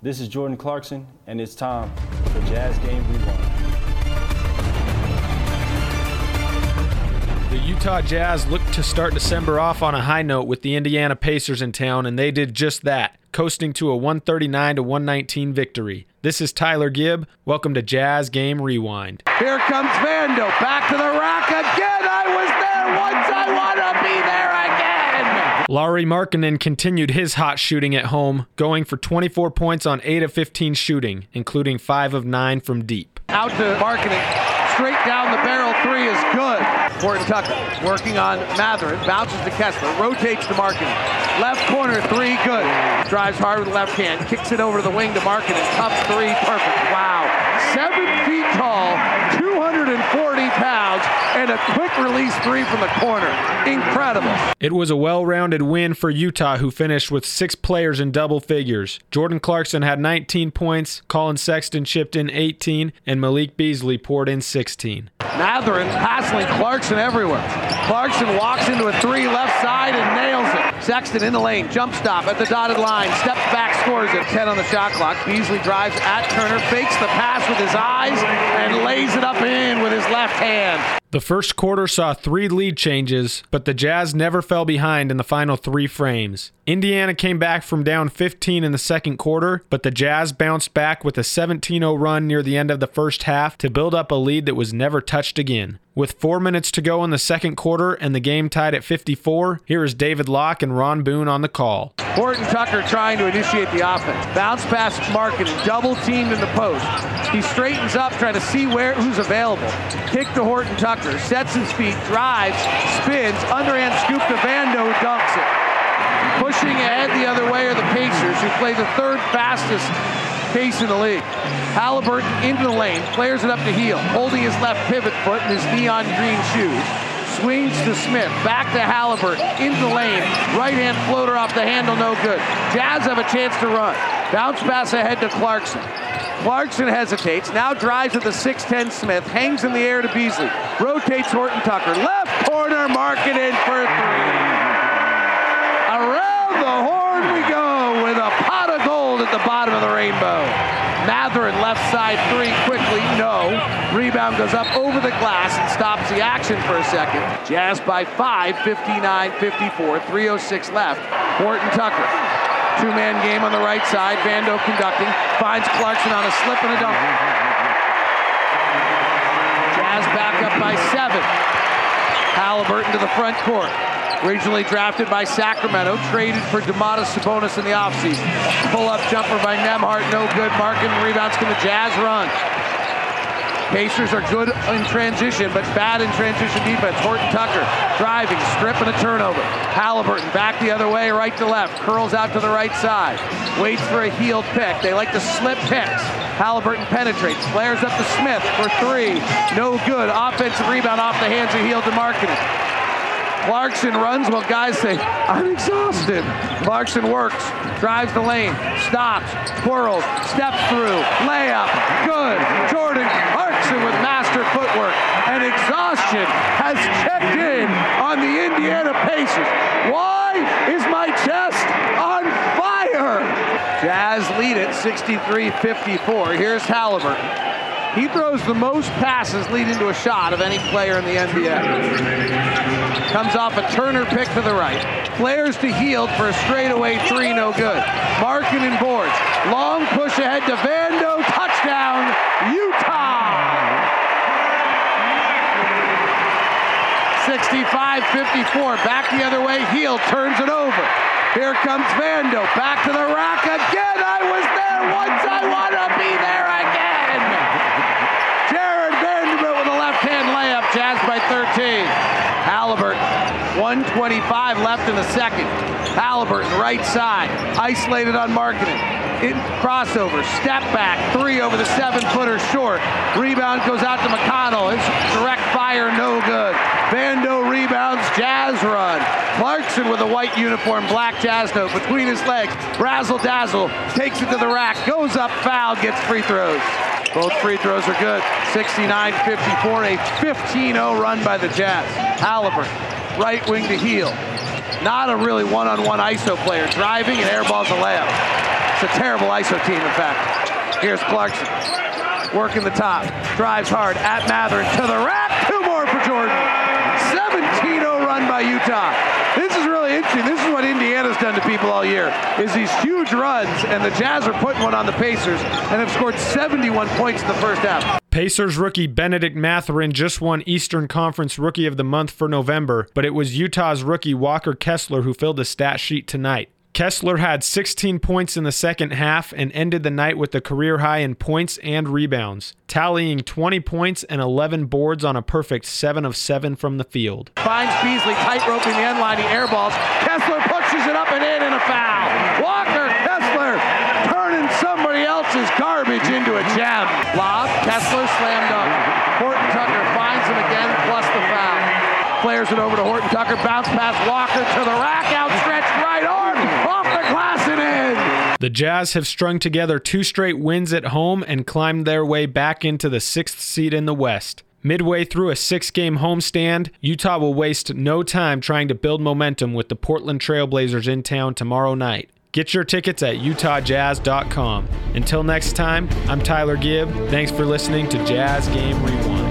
This is Jordan Clarkson, and it's time for Jazz Game Rewind. The Utah Jazz looked to start December off on a high note with the Indiana Pacers in town, and they did just that, coasting to a 139 to 119 victory. This is Tyler Gibb. Welcome to Jazz Game Rewind. Here comes Vando back to the rack again. I was there once. I want to be there again. Lauri Markkanen continued his hot shooting at home, going for 24 points on 8 of 15 shooting, including 5 of 9 from deep. Out to Markkanen. Straight down the barrel three is good. Horton Tucker working on Mathurin. Bounces to Kessler. Rotates to Markkanen. Left corner three good. Drives hard with the left hand. Kicks it over to the wing to Markkanen. Up three perfect. Wow. Seven feet quick release three from the corner. Incredible. It was a well rounded win for Utah, who finished with six players in double figures. Jordan Clarkson had 19 points, Collin Sexton chipped in 18, and Malik Beasley poured in 16. Mathurin hassling Clarkson everywhere. Clarkson walks into a three left side and nails it. Sexton in the lane, jump stop at the dotted line, steps back, scores it. 10 on the shot clock. Beasley drives at Turner, fakes the pass with his eyes, and lays it up in with his left hand. The first quarter saw three lead changes, but the Jazz never fell behind in the final three frames. Indiana came back from down 15 in the second quarter, but the Jazz bounced back with a 17 0 run near the end of the first half to build up a lead that was never touched again. With four minutes to go in the second quarter and the game tied at 54, here is David Locke and Ron Boone on the call. Horton Tucker trying to initiate the offense. Bounce pass Markkanen, double teamed in the post. He straightens up, trying to see where who's available. Kick to Horton Tucker, sets his feet, drives, spins, underhand scoop to Vando, dunks it. Pushing ahead the other way are the Pacers, who play the third fastest pace in the league. Haliburton into the lane, flares it up to Hield, holding his left pivot foot in his neon green shoes. Swings to Smith, back to Haliburton, into the lane, right hand floater off the handle, no good. Jazz have a chance to run. Bounce pass ahead to Clarkson. Clarkson hesitates, now drives with the 6'10 Smith, hangs in the air to Beasley, rotates Horton Tucker, left corner, Markkanen for three. Around the horn we go with a pot of gold at the bottom of the rainbow. Left side three quickly, no. Rebound goes up over the glass and stops the action for a second. Jazz by five, 59-54, 306 left. Horton Tucker. Two-man game on the right side. Vando conducting. Finds Clarkson on a slip and a dunk. Jazz back up by seven. Haliburton to the front court. Originally drafted by Sacramento, traded for Domantas Sabonis in the offseason. Pull-up jumper by Nembhard, no good. Marking rebounds can the Jazz run. Pacers are good in transition, but bad in transition defense. Horton Tucker driving, strip and a turnover. Haliburton back the other way, right to left, curls out to the right side. Waits for a heeled pick. They like to slip picks. Haliburton penetrates, flares up to Smith for three. No good. Offensive rebound off the hands of to Markkanen. Clarkson runs while guys say, I'm exhausted. Clarkson works, drives the lane, stops, twirls, steps through, layup, good. Jordan Clarkson with master footwork. And exhaustion has checked in on the Indiana Pacers. Why is my chest on fire? Jazz lead it 63-54. Here's Haliburton. He throws the most passes leading to a shot of any player in the NBA. Comes off a Turner pick to the right. Flares to Hield for a straightaway three, no good. Markkanen boards. Long push ahead to Vando. Touchdown, Utah! 65-54. Back the other way. Hield turns it over. Here comes Vando. Back to the rack again. I was there once. I want to be there again. Jared Vanderbilt with a left-hand layup. Jazz by 13. Haliburton. 125 left in the second. Haliburton right side. Isolated on Markkanen. in crossover, step back, three over the seven footer short. Rebound goes out to McConnell. It's direct fire, no good. Vando rebounds, Jazz run. Clarkson with a white uniform, black Jazz note between his legs. Razzle dazzle, takes it to the rack, goes up, foul, gets free throws. Both free throws are good. 69-54, a 15-0 run by the Jazz. Haliburton, right wing to Hield. Not a really one-on-one ISO player. Driving and airballs a layup. It's a terrible ISO team, in fact. Here's Clarkson. Working the top. Drives hard at Mathurin to the rack. Two more for Jordan. 17-0 run by Utah. This is really interesting. This is what Indiana's done to people all year, is these huge runs, and the Jazz are putting one on the Pacers and have scored 71 points in the first half. Pacers rookie Benedict Mathurin just won Eastern Conference Rookie of the Month for November, but it was Utah's rookie Walker Kessler who filled the stat sheet tonight. Kessler had 16 points in the second half and ended the night with a career high in points and rebounds, tallying 20 points and 11 boards on a perfect 7 of 7 from the field. Finds Beasley tight roping the end line. He airballs. Kessler pushes it up and in and a foul. Walker Kessler turning somebody else's garbage into a. Horton Tucker finds him again plus the foul. Flares it over to Horton Tucker. Bounce pass Walker to the rack. Outstretched right arm. Off the glass and in. The Jazz have strung together two straight wins at home and climbed their way back into the sixth seed in the West. Midway through a six game homestand, Utah will waste no time trying to build momentum with the Portland Trailblazers in town tomorrow night. Get your tickets at utahjazz.com. Until next time, I'm Tyler Gibb. Thanks for listening to Jazz Game Rewind.